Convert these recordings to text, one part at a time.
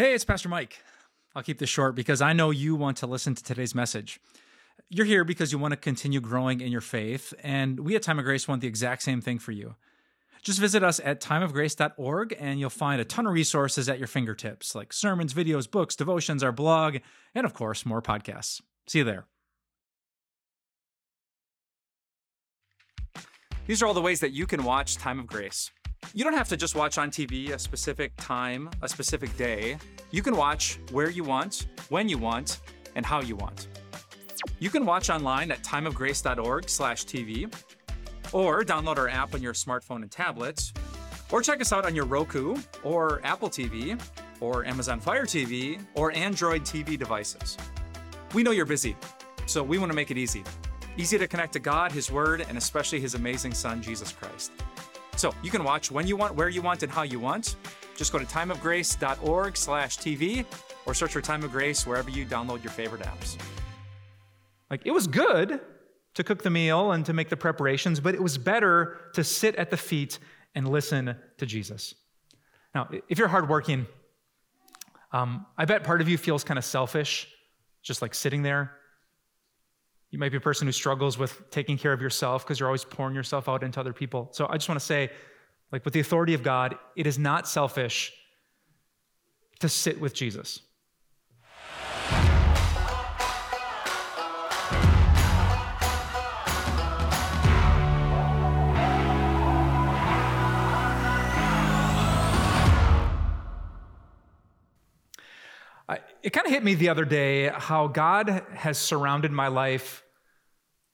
Hey, it's Pastor Mike. I'll keep this short because I know you want to listen to today's message. You're here because you want to continue growing in your faith, and we at Time of Grace want the exact same thing for you. Just visit us at timeofgrace.org and you'll find a ton of resources at your fingertips, like sermons, videos, books, devotions, our blog, and of course, more podcasts. See you there. These are all the ways that you can watch Time of Grace. You don't have to just watch on TV a specific time, a specific day. You can watch where you want, when you want, and how you want. You can watch online at timeofgrace.org/tv or download our app on your smartphone and tablet, or check us out on your Roku or Apple TV or Amazon Fire TV or Android TV devices. We know you're busy, so we want to make it easy. Easy to connect to God, His Word, and especially His amazing Son, Jesus Christ. So you can watch when you want, where you want, and how you want. Just go to timeofgrace.org slash TV or search for Time of Grace wherever you download your favorite apps. Like, it was good to cook the meal and to make the preparations, but it was better to sit at the feet and listen to Jesus. Now, if you're hardworking, um, I bet part of you feels kind of selfish, just like sitting there. You might be a person who struggles with taking care of yourself because you're always pouring yourself out into other people. So I just want to say, like with the authority of God, it is not selfish to sit with Jesus. It kind of hit me the other day how God has surrounded my life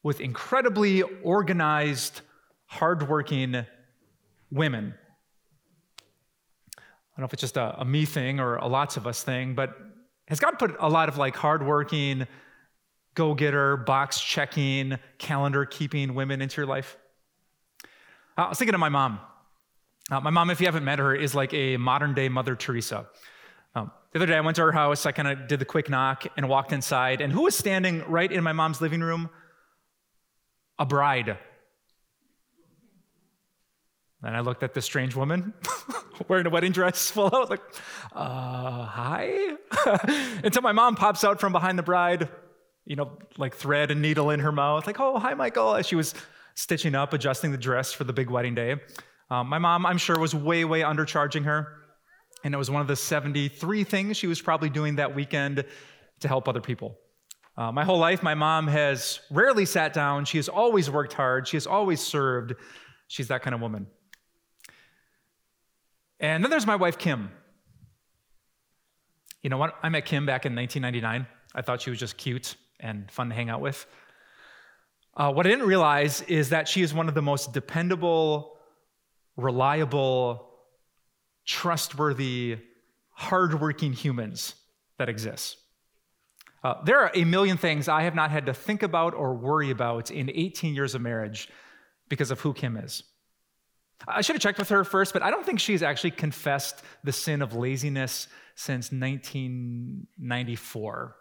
with incredibly organized, hardworking women. I don't know if it's just a, a, me thing or a lots of us thing, but has God put a lot of like hardworking, go getter, box checking, calendar keeping women into your life? I was thinking of my mom. Uh, my mom, if you haven't met her, is like a modern day Mother Teresa. Um, the other day, I went to her house. I kind of did the quick knock and walked inside. And who was standing right in my mom's living room? A bride. And I looked at this strange woman wearing a wedding dress full out, like, uh, hi? Until my mom pops out from behind the bride, you know, like thread and needle in her mouth, like, oh, hi, Michael, as she was stitching up, adjusting the dress for the big wedding day. Um, my mom, I'm sure, was way, way undercharging her. And it was one of the 73 things she was probably doing that weekend to help other people. Uh, my whole life, my mom has rarely sat down. She has always worked hard. She has always served. She's that kind of woman. And then there's my wife, Kim. You know what? I met Kim back in 1999. I thought she was just cute and fun to hang out with. Uh, what I didn't realize is that she is one of the most dependable, reliable, trustworthy, hardworking humans that exist. Uh, there are a million things I have not had to think about or worry about in 18 years of marriage because of who Kim is. I should have checked with her first, but I don't think she's actually confessed the sin of laziness since 1994.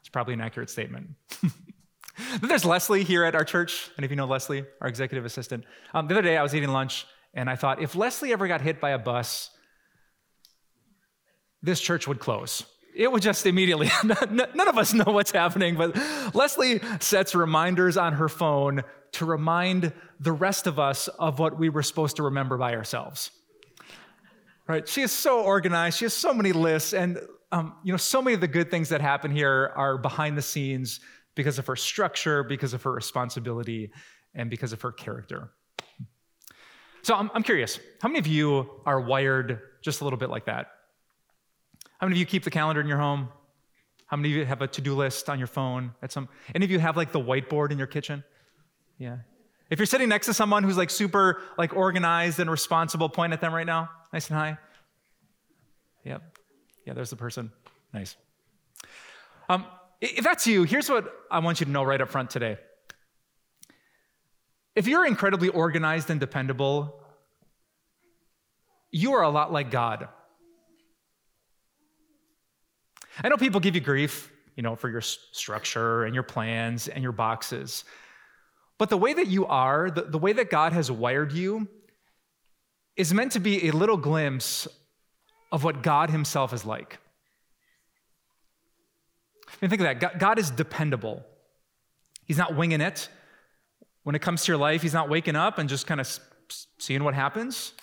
It's probably an accurate statement. There's Leslie here at our church. And if you know Leslie, our executive assistant. Um, the other day I was eating lunch and I thought, if Leslie ever got hit by a bus, this church would close. It would just immediately, none of us know what's happening, but Leslie sets reminders on her phone to remind the rest of us of what we were supposed to remember by ourselves. Right? She is so organized. She has so many lists. And, um, you know, so many of the good things that happen here are behind the scenes because of her structure, because of her responsibility, and because of her character. So I'm, I'm curious, how many of you are wired just a little bit like that? How many of you keep the calendar in your home? How many of you have a to-do list on your phone at some any of you have like the whiteboard in your kitchen? Yeah. If you're sitting next to someone who's like super like organized and responsible, point at them right now. Nice and high. Yep. Yeah, there's the person. Nice. Um, if that's you, here's what I want you to know right up front today. If you're incredibly organized and dependable, you are a lot like God. I know people give you grief, you know, for your structure and your plans and your boxes. But the way that you are, the, the way that God has wired you, is meant to be a little glimpse of what God Himself is like. I mean, think of that. God is dependable. He's not winging it. When it comes to your life, He's not waking up and just kind of seeing what happens.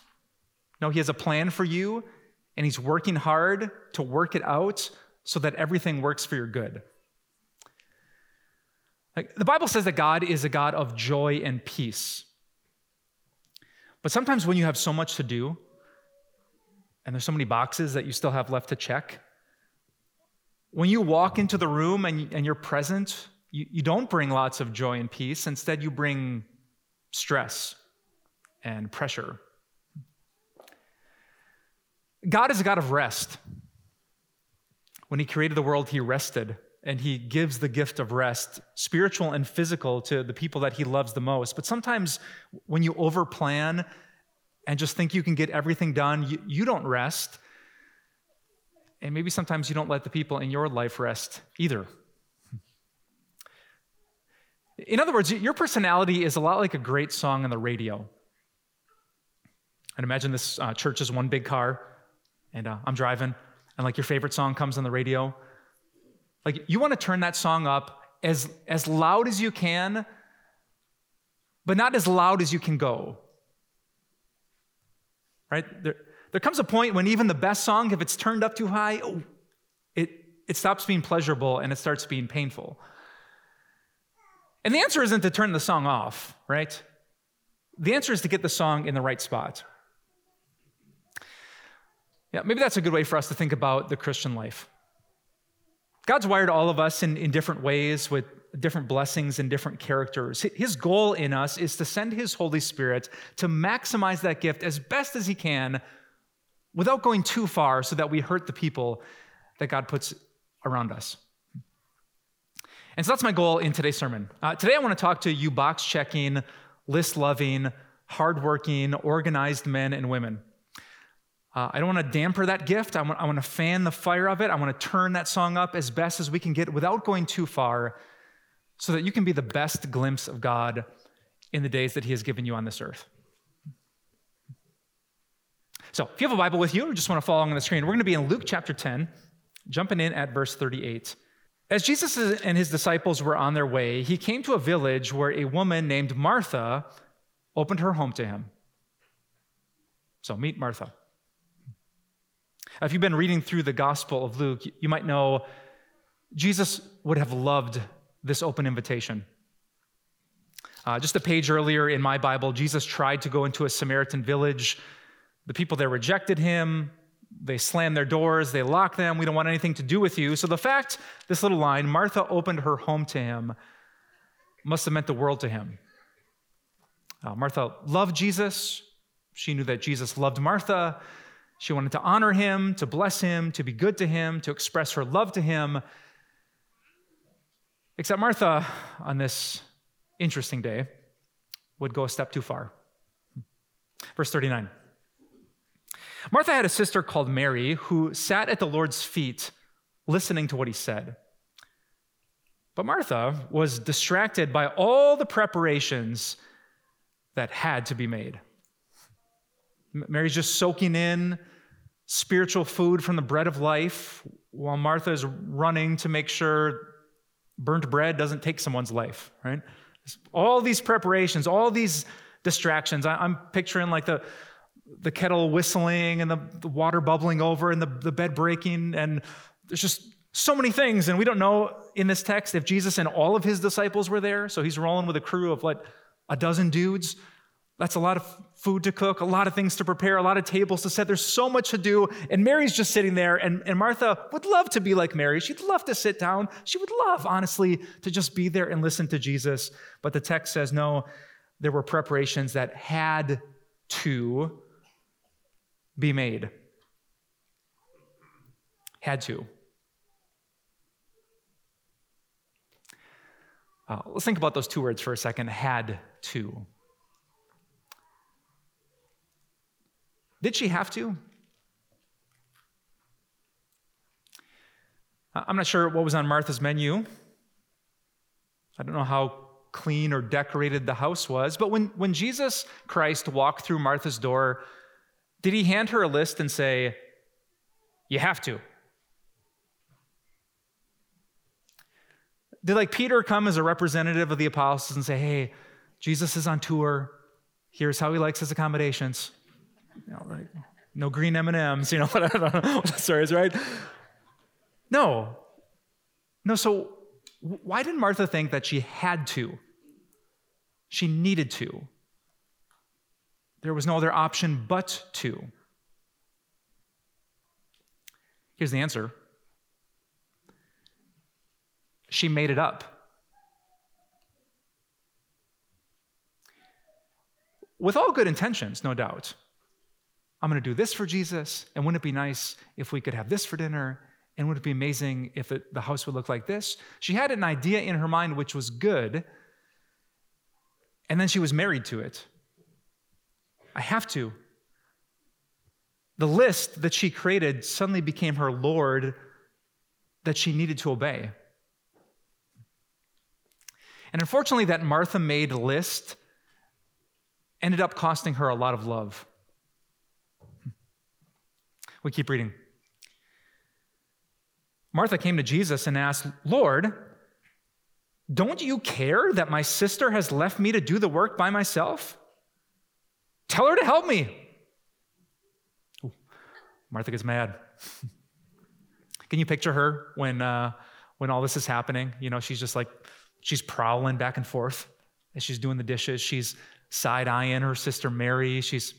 No, He has a plan for you, and He's working hard to work it out so that everything works for your good. Like, the Bible says that God is a God of joy and peace. But sometimes when you have so much to do, and there's so many boxes that you still have left to check, when you walk into the room and, and you're present, you, you don't bring lots of joy and peace. Instead, you bring stress and pressure. God is a God of rest. When He created the world, He rested and He gives the gift of rest, spiritual and physical, to the people that He loves the most. But sometimes when you overplan and just think you can get everything done, you, you don't rest. And maybe sometimes you don't let the people in your life rest either. In other words, your personality is a lot like a great song on the radio. And imagine this uh, church is one big car, and uh, I'm driving, and like your favorite song comes on the radio. Like you want to turn that song up as, as loud as you can, but not as loud as you can go. Right? There, there comes a point when even the best song, if it's turned up too high, oh, it, it stops being pleasurable and it starts being painful. And the answer isn't to turn the song off, right? The answer is to get the song in the right spot. Yeah, maybe that's a good way for us to think about the Christian life. God's wired all of us in, in different ways with different blessings and different characters. His goal in us is to send His Holy Spirit to maximize that gift as best as He can without going too far so that we hurt the people that God puts around us. And so that's my goal in today's sermon. Uh, today I want to talk to you box checking, list loving, hardworking, organized men and women. Uh, I don't want to damper that gift. I want, I want to fan the fire of it. I want to turn that song up as best as we can get without going too far so that you can be the best glimpse of God in the days that He has given you on this earth. So, if you have a Bible with you or just want to follow along on the screen, we're going to be in Luke chapter 10, jumping in at verse 38. As Jesus and his disciples were on their way, he came to a village where a woman named Martha opened her home to him. So, meet Martha. If you've been reading through the Gospel of Luke, you might know Jesus would have loved this open invitation. Uh, just a page earlier in my Bible, Jesus tried to go into a Samaritan village the people there rejected him. They slam their doors, they lock them. We don't want anything to do with you. So the fact, this little line, Martha opened her home to him, must have meant the world to him. Uh, Martha loved Jesus. She knew that Jesus loved Martha. She wanted to honor him, to bless him, to be good to him, to express her love to him. Except Martha, on this interesting day, would go a step too far. Verse 39. Martha had a sister called Mary who sat at the Lord's feet listening to what he said. But Martha was distracted by all the preparations that had to be made. Mary's just soaking in spiritual food from the bread of life while Martha is running to make sure burnt bread doesn't take someone's life, right? All these preparations, all these distractions. I'm picturing like the, the kettle whistling and the, the water bubbling over and the, the bed breaking. And there's just so many things. And we don't know in this text if Jesus and all of his disciples were there. So he's rolling with a crew of like a dozen dudes. That's a lot of food to cook, a lot of things to prepare, a lot of tables to set. There's so much to do. And Mary's just sitting there. And, and Martha would love to be like Mary. She'd love to sit down. She would love, honestly, to just be there and listen to Jesus. But the text says, no, there were preparations that had to be made. Had to. Uh, let's think about those two words for a second had to. Did she have to? I'm not sure what was on Martha's menu. I don't know how clean or decorated the house was, but when, when Jesus Christ walked through Martha's door, did he hand her a list and say, You have to? Did like Peter come as a representative of the apostles and say, hey, Jesus is on tour. Here's how he likes his accommodations. You know, like, no green M&Ms, you know, what I don't know what the story is, right? No. No, so why did Martha think that she had to? She needed to. There was no other option but to. Here's the answer she made it up. With all good intentions, no doubt. I'm going to do this for Jesus, and wouldn't it be nice if we could have this for dinner? And would it be amazing if it, the house would look like this? She had an idea in her mind which was good, and then she was married to it. I have to. The list that she created suddenly became her Lord that she needed to obey. And unfortunately, that Martha made list ended up costing her a lot of love. We keep reading. Martha came to Jesus and asked, Lord, don't you care that my sister has left me to do the work by myself? Tell her to help me. Ooh, Martha gets mad. Can you picture her when, uh, when all this is happening? You know, she's just like, she's prowling back and forth as she's doing the dishes. She's side eyeing her sister Mary. She's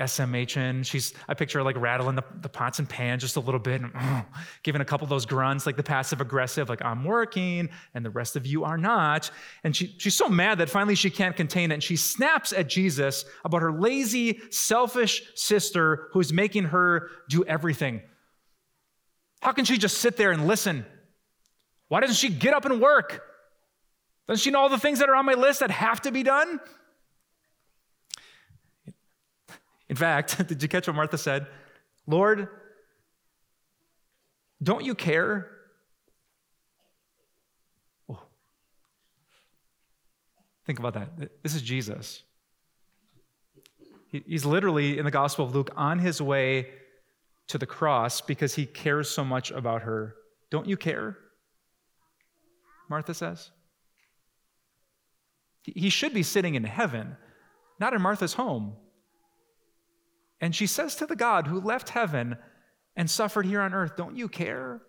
SMHing. She's, I picture her like rattling the, the pots and pans just a little bit and giving a couple of those grunts, like the passive aggressive, like I'm working and the rest of you are not. And she, she's so mad that finally she can't contain it. And she snaps at Jesus about her lazy, selfish sister who's making her do everything. How can she just sit there and listen? Why doesn't she get up and work? Doesn't she know all the things that are on my list that have to be done? In fact, did you catch what Martha said? Lord, don't you care? Oh. Think about that. This is Jesus. He's literally in the Gospel of Luke on his way to the cross because he cares so much about her. Don't you care? Martha says. He should be sitting in heaven, not in Martha's home. And she says to the God who left heaven and suffered here on earth, Don't you care?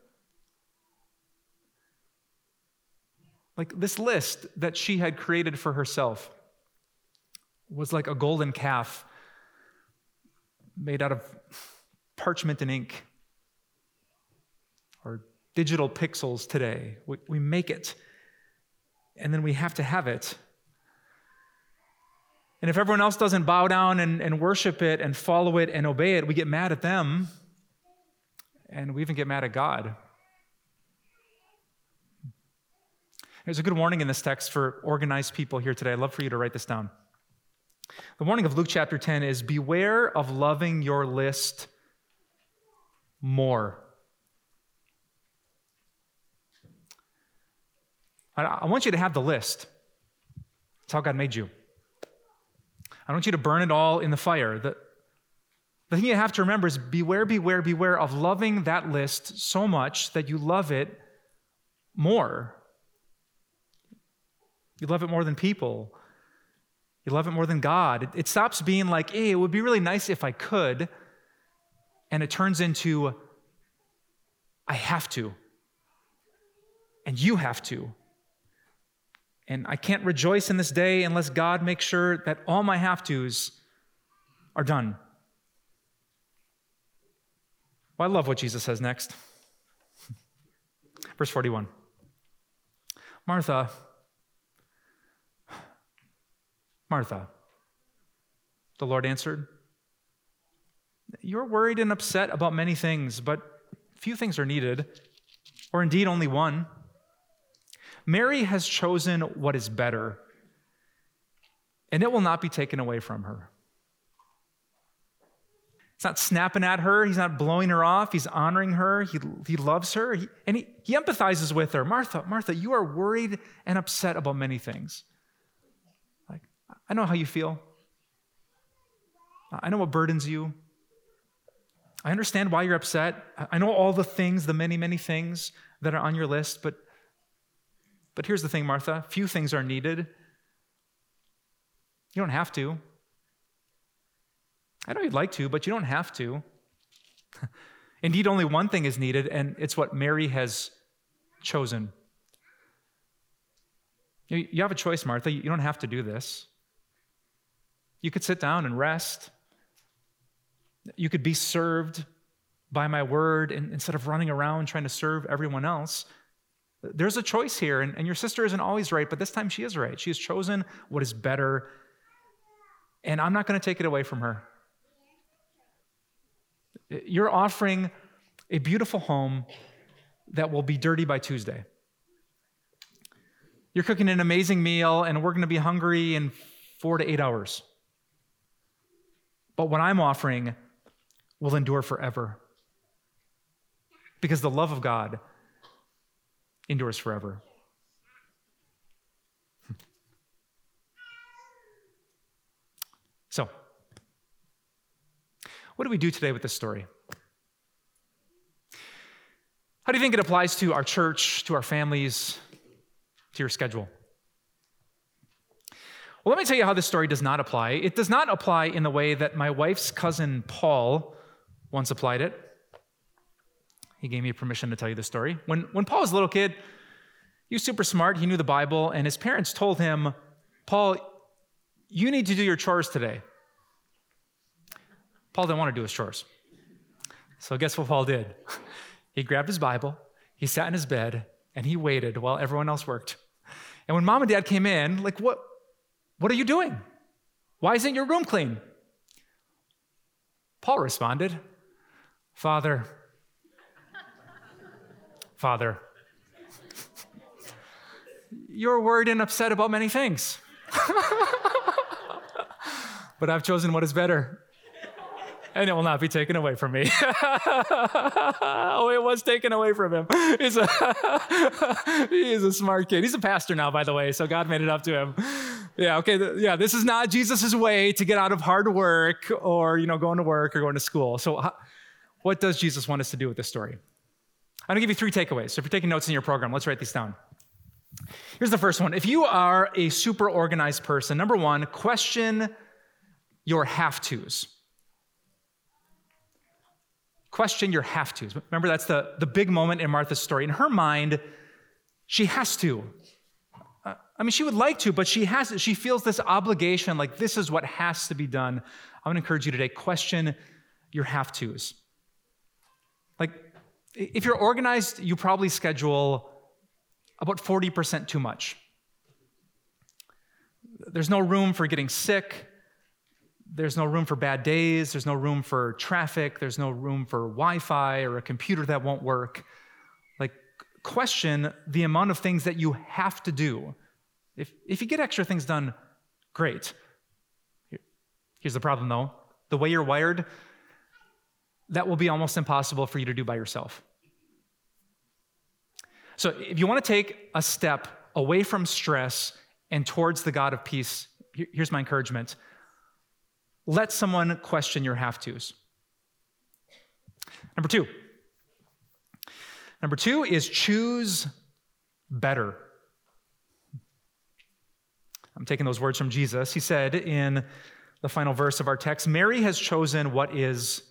Like this list that she had created for herself was like a golden calf made out of parchment and ink or digital pixels today. We, we make it and then we have to have it. And if everyone else doesn't bow down and, and worship it and follow it and obey it, we get mad at them. And we even get mad at God. There's a good warning in this text for organized people here today. I'd love for you to write this down. The warning of Luke chapter 10 is Beware of loving your list more. I want you to have the list. That's how God made you. I want you to burn it all in the fire. The, the thing you have to remember is beware, beware, beware of loving that list so much that you love it more. You love it more than people. You love it more than God. It, it stops being like, hey, it would be really nice if I could. And it turns into, I have to. And you have to. And I can't rejoice in this day unless God makes sure that all my have tos are done. Well, I love what Jesus says next. Verse 41 Martha, Martha, the Lord answered, You're worried and upset about many things, but few things are needed, or indeed only one. Mary has chosen what is better, and it will not be taken away from her. He's not snapping at her. He's not blowing her off. He's honoring her. He, he loves her. He, and he, he empathizes with her. Martha, Martha, you are worried and upset about many things. Like, I know how you feel. I know what burdens you. I understand why you're upset. I know all the things, the many, many things that are on your list, but But here's the thing, Martha few things are needed. You don't have to. I know you'd like to, but you don't have to. Indeed, only one thing is needed, and it's what Mary has chosen. You have a choice, Martha. You don't have to do this. You could sit down and rest. You could be served by my word instead of running around trying to serve everyone else. There's a choice here, and, and your sister isn't always right, but this time she is right. She has chosen what is better, and I'm not going to take it away from her. You're offering a beautiful home that will be dirty by Tuesday. You're cooking an amazing meal, and we're going to be hungry in four to eight hours. But what I'm offering will endure forever. Because the love of God endures forever. So, what do we do today with this story? How do you think it applies to our church, to our families, to your schedule? Well, let me tell you how this story does not apply. It does not apply in the way that my wife's cousin Paul once applied it. He gave me permission to tell you the story. When, when Paul was a little kid, he was super smart. He knew the Bible, and his parents told him, Paul, you need to do your chores today. Paul didn't want to do his chores. So, guess what Paul did? He grabbed his Bible, he sat in his bed, and he waited while everyone else worked. And when mom and dad came in, like, what, what are you doing? Why isn't your room clean? Paul responded, Father, Father, you're worried and upset about many things. but I've chosen what is better and it will not be taken away from me. oh, it was taken away from him. He's a, he is a smart kid. He's a pastor now, by the way, so God made it up to him. Yeah, okay, yeah, this is not Jesus' way to get out of hard work or, you know, going to work or going to school. So, what does Jesus want us to do with this story? I'm gonna give you three takeaways. So, if you're taking notes in your program, let's write these down. Here's the first one. If you are a super organized person, number one, question your have tos. Question your have tos. Remember, that's the, the big moment in Martha's story. In her mind, she has to. Uh, I mean, she would like to, but she has. She feels this obligation, like this is what has to be done. I'm going to encourage you today. Question your have tos. If you're organized, you probably schedule about 40% too much. There's no room for getting sick there's no room for bad days, there's no room for traffic, there's no room for Wi Fi or a computer that won't work. Like, question the amount of things that you have to do. If, if you get extra things done, great. Here's the problem though the way you're wired, that will be almost impossible for you to do by yourself. So, if you want to take a step away from stress and towards the God of peace, here's my encouragement let someone question your have tos. Number two. Number two is choose better. I'm taking those words from Jesus. He said in the final verse of our text Mary has chosen what is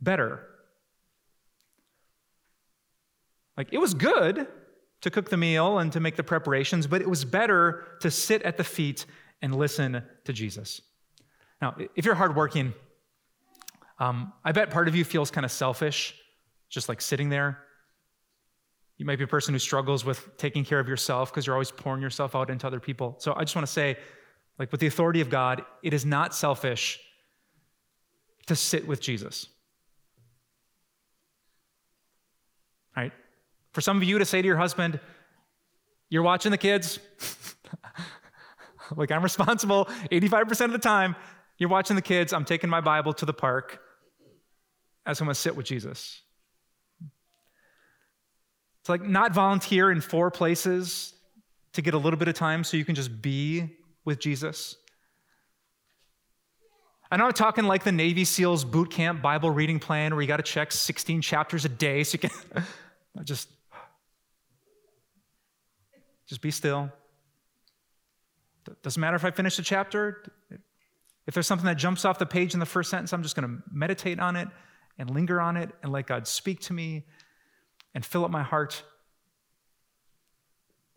better. Like, it was good to cook the meal and to make the preparations, but it was better to sit at the feet and listen to Jesus. Now, if you're hardworking, um, I bet part of you feels kind of selfish, just like sitting there. You might be a person who struggles with taking care of yourself because you're always pouring yourself out into other people. So I just want to say, like with the authority of God, it is not selfish to sit with Jesus. Right? For some of you to say to your husband, You're watching the kids. like I'm responsible 85% of the time. You're watching the kids, I'm taking my Bible to the park as I'm going to sit with Jesus. It's like not volunteer in four places to get a little bit of time so you can just be with Jesus. I know I'm talking like the Navy SEALs boot camp Bible reading plan where you got to check 16 chapters a day so you can just. Just be still. Doesn't matter if I finish the chapter. If there's something that jumps off the page in the first sentence, I'm just going to meditate on it and linger on it and let God speak to me and fill up my heart.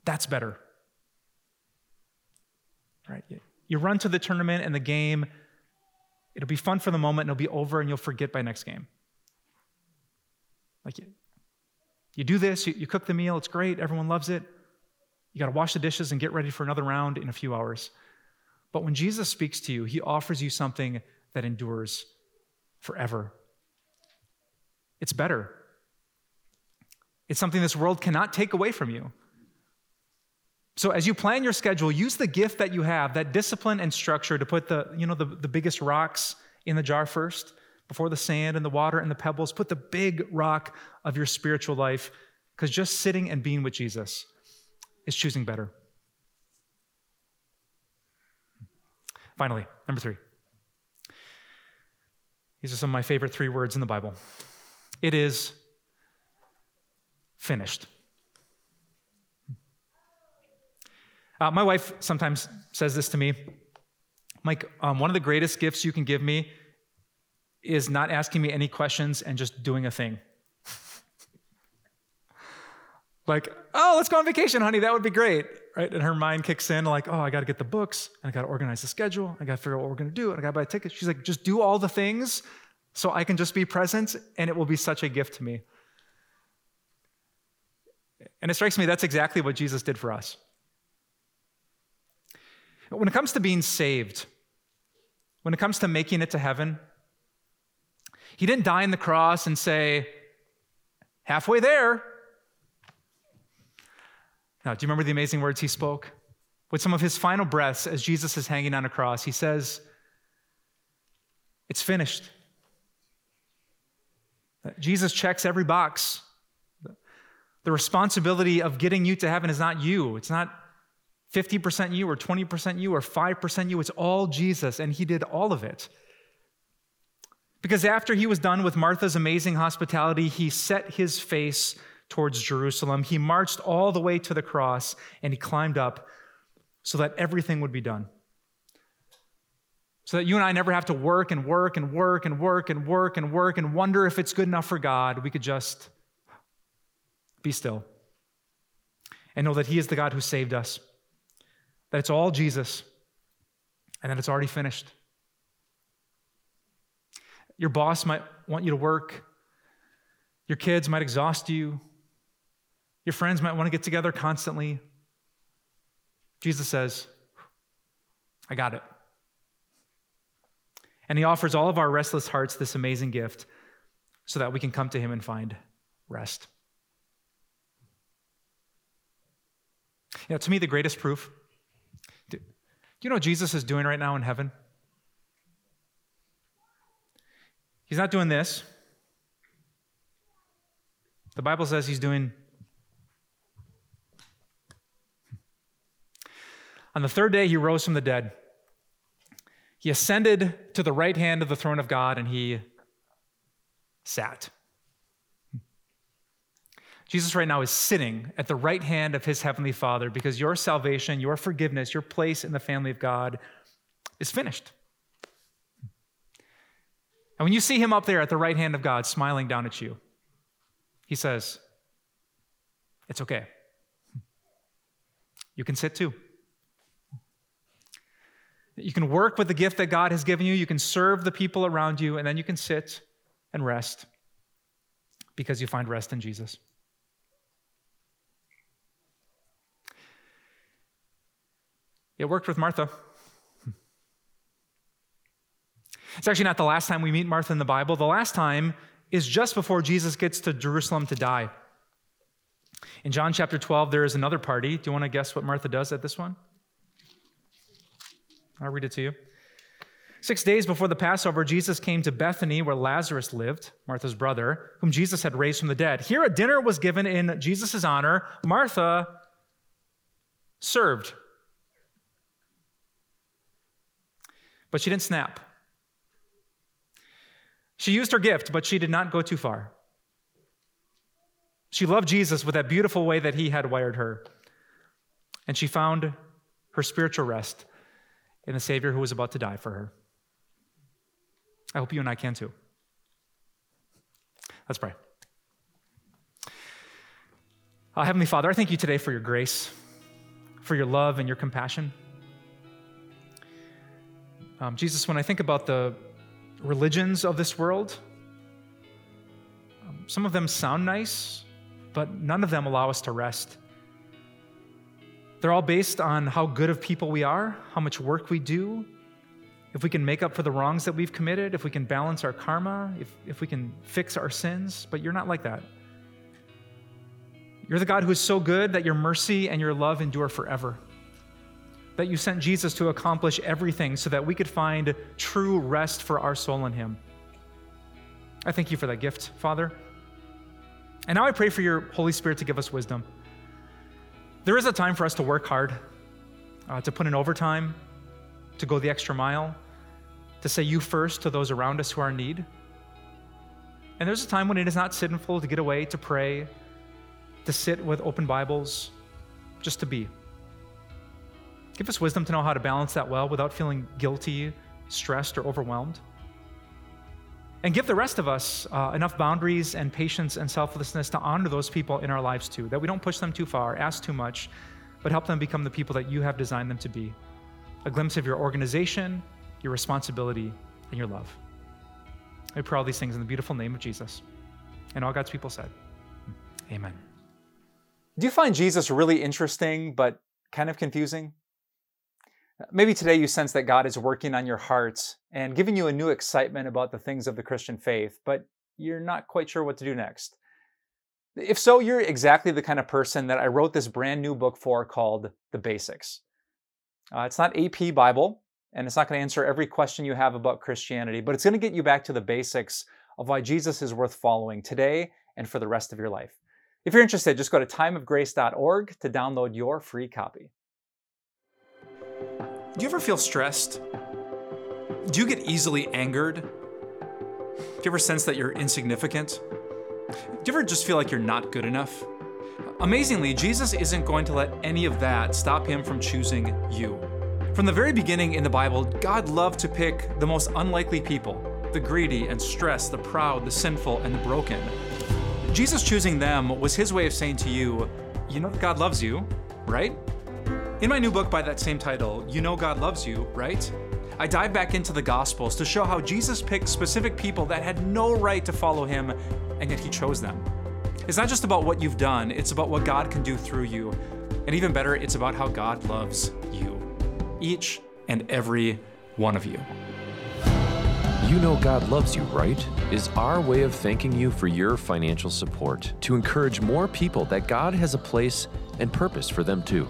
That's better. Right? You run to the tournament and the game, it'll be fun for the moment and it'll be over and you'll forget by next game. Like you, you do this, you, you cook the meal, it's great, everyone loves it. You got to wash the dishes and get ready for another round in a few hours. But when Jesus speaks to you, he offers you something that endures forever. It's better. It's something this world cannot take away from you. So as you plan your schedule, use the gift that you have, that discipline and structure to put the, you know, the, the biggest rocks in the jar first, before the sand and the water and the pebbles. Put the big rock of your spiritual life, because just sitting and being with Jesus is choosing better. Finally, number three. These are some of my favorite three words in the Bible. It is finished. Uh, my wife sometimes says this to me Mike, um, one of the greatest gifts you can give me is not asking me any questions and just doing a thing. Like, oh, let's go on vacation, honey. That would be great. Right? And her mind kicks in, like, oh, I got to get the books, and I got to organize the schedule, I got to figure out what we're going to do, and I got to buy a ticket. She's like, just do all the things so I can just be present, and it will be such a gift to me. And it strikes me that's exactly what Jesus did for us. When it comes to being saved, when it comes to making it to heaven, he didn't die on the cross and say, halfway there. Now, do you remember the amazing words he spoke? With some of his final breaths as Jesus is hanging on a cross, he says, It's finished. Jesus checks every box. The responsibility of getting you to heaven is not you. It's not 50% you or 20% you or 5% you. It's all Jesus, and he did all of it. Because after he was done with Martha's amazing hospitality, he set his face towards Jerusalem. He marched all the way to the cross and he climbed up so that everything would be done. So that you and I never have to work and work and work and work and work and work and wonder if it's good enough for God. We could just be still and know that He is the God who saved us, that it's all Jesus, and that it's already finished. Your boss might want you to work. Your kids might exhaust you. Your friends might want to get together constantly. Jesus says, I got it. And he offers all of our restless hearts this amazing gift so that we can come to him and find rest. You know, to me, the greatest proof. Do you know what Jesus is doing right now in heaven? He's not doing this. The Bible says he's doing. On the third day, he rose from the dead. He ascended to the right hand of the throne of God and he sat. Jesus, right now, is sitting at the right hand of his heavenly Father because your salvation, your forgiveness, your place in the family of God is finished. And when you see him up there at the right hand of God smiling down at you, he says, It's okay. You can sit too. You can work with the gift that God has given you, you can serve the people around you, and then you can sit and rest because you find rest in Jesus. It worked with Martha. It's actually not the last time we meet Martha in the Bible. The last time is just before Jesus gets to Jerusalem to die. In John chapter 12, there is another party. Do you want to guess what Martha does at this one? I'll read it to you. Six days before the Passover, Jesus came to Bethany, where Lazarus lived, Martha's brother, whom Jesus had raised from the dead. Here, a dinner was given in Jesus' honor. Martha served. But she didn't snap. She used her gift, but she did not go too far. She loved Jesus with that beautiful way that he had wired her. And she found her spiritual rest in the Savior who was about to die for her. I hope you and I can too. Let's pray. Uh, Heavenly Father, I thank you today for your grace, for your love and your compassion. Um, Jesus, when I think about the religions of this world, um, some of them sound nice, but none of them allow us to rest. They're all based on how good of people we are, how much work we do, if we can make up for the wrongs that we've committed, if we can balance our karma, if, if we can fix our sins, but you're not like that. You're the God who is so good that your mercy and your love endure forever. That you sent Jesus to accomplish everything so that we could find true rest for our soul in Him. I thank you for that gift, Father. And now I pray for your Holy Spirit to give us wisdom. There is a time for us to work hard, uh, to put in overtime, to go the extra mile, to say you first to those around us who are in need. And there's a time when it is not sinful to get away, to pray, to sit with open Bibles, just to be. Give us wisdom to know how to balance that well without feeling guilty, stressed, or overwhelmed. And give the rest of us uh, enough boundaries and patience and selflessness to honor those people in our lives too, that we don't push them too far, ask too much, but help them become the people that you have designed them to be. A glimpse of your organization, your responsibility, and your love. I pray all these things in the beautiful name of Jesus. And all God's people said, Amen. Do you find Jesus really interesting, but kind of confusing? Maybe today you sense that God is working on your hearts and giving you a new excitement about the things of the Christian faith, but you're not quite sure what to do next. If so, you're exactly the kind of person that I wrote this brand new book for called The Basics. Uh, it's not AP Bible, and it's not going to answer every question you have about Christianity, but it's going to get you back to the basics of why Jesus is worth following today and for the rest of your life. If you're interested, just go to timeofgrace.org to download your free copy. Do you ever feel stressed? Do you get easily angered? Do you ever sense that you're insignificant? Do you ever just feel like you're not good enough? Amazingly, Jesus isn't going to let any of that stop him from choosing you. From the very beginning in the Bible, God loved to pick the most unlikely people the greedy and stressed, the proud, the sinful, and the broken Jesus choosing them was his way of saying to you, you know God loves you, right? In my new book by that same title, You Know God Loves You, right? I dive back into the Gospels to show how Jesus picked specific people that had no right to follow him, and yet he chose them. It's not just about what you've done, it's about what God can do through you. And even better, it's about how God loves you. Each and every one of you. You Know God Loves You, right? is our way of thanking you for your financial support to encourage more people that God has a place and purpose for them too.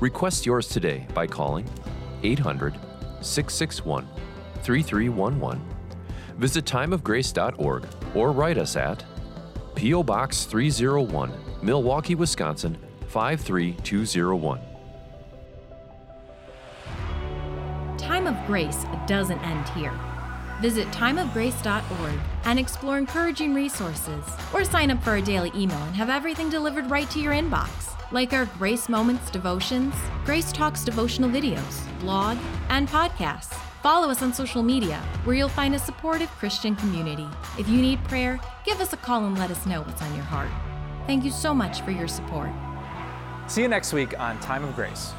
Request yours today by calling 800 661 3311. Visit timeofgrace.org or write us at P.O. Box 301, Milwaukee, Wisconsin 53201. Time of Grace doesn't end here. Visit timeofgrace.org and explore encouraging resources, or sign up for a daily email and have everything delivered right to your inbox, like our Grace Moments devotions, Grace Talks devotional videos, blog, and podcasts. Follow us on social media, where you'll find a supportive Christian community. If you need prayer, give us a call and let us know what's on your heart. Thank you so much for your support. See you next week on Time of Grace.